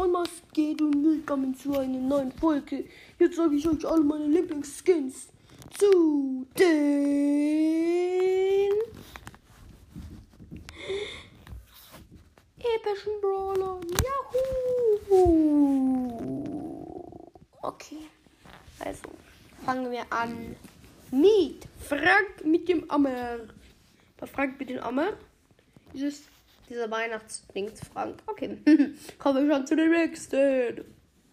Leute, was geht und willkommen zu einer neuen Folge. Jetzt sage ich euch alle meine Lieblingsskins zu den epischen Brawler. Yahoo! Okay, also fangen wir an mit Frank mit dem Ammer. Bei Frank mit dem Ammer ist es dieser Weihnachtsdings Frank. Okay, kommen wir schon zu dem nächsten.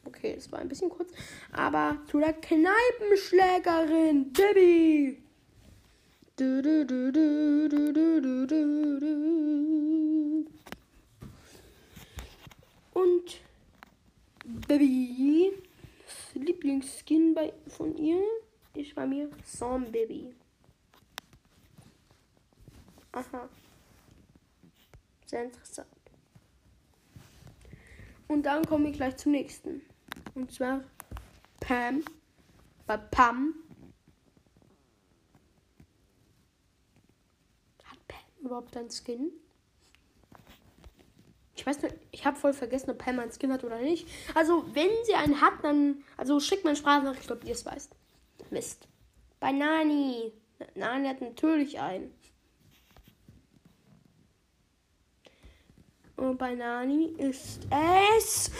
Okay, das war ein bisschen kurz. Aber zu der Kneipenschlägerin, Debbie. Du, du, du, du, du, du, du, du. Und Baby. Lieblingsskin bei, von ihr ist bei mir Zombie. Aha. Sehr interessant. Und dann komme ich gleich zum nächsten. Und zwar Pam. Bei Pam. Hat Pam überhaupt einen Skin? Ich weiß nicht, ich habe voll vergessen, ob Pam einen Skin hat oder nicht. Also, wenn sie einen hat, dann. Also, schickt mir eine Sprachnachricht, ob ihr es weißt. Mist. Bei Nani. Nani hat natürlich einen. Und bei Nani ist es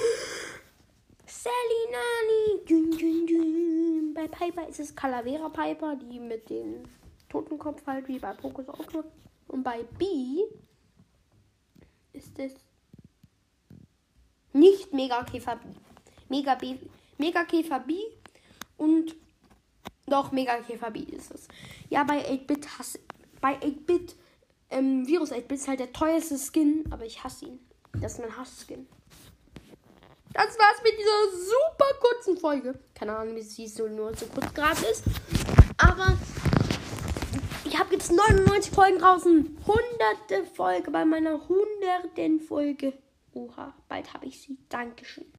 Sally Nani. Dün, dün, dün. Bei Piper ist es Calavera Piper, die mit dem Totenkopf halt wie bei Pokus auch. Und bei B ist es nicht Mega Käfer B. Mega B. Mega Käfer B und doch Mega Käfer B ist es. Ja, bei 8-Bit hasse bei 8-Bit ähm, Virus 8 ist halt der teuerste Skin, aber ich hasse ihn. Das ist mein Hass-Skin. Das war's mit dieser super kurzen Folge. Keine Ahnung, wie sie so nur so kurz gerade ist. Aber ich habe jetzt 99 Folgen draußen. Hunderte Folge bei meiner hunderten Folge. Oha, bald habe ich sie. Dankeschön.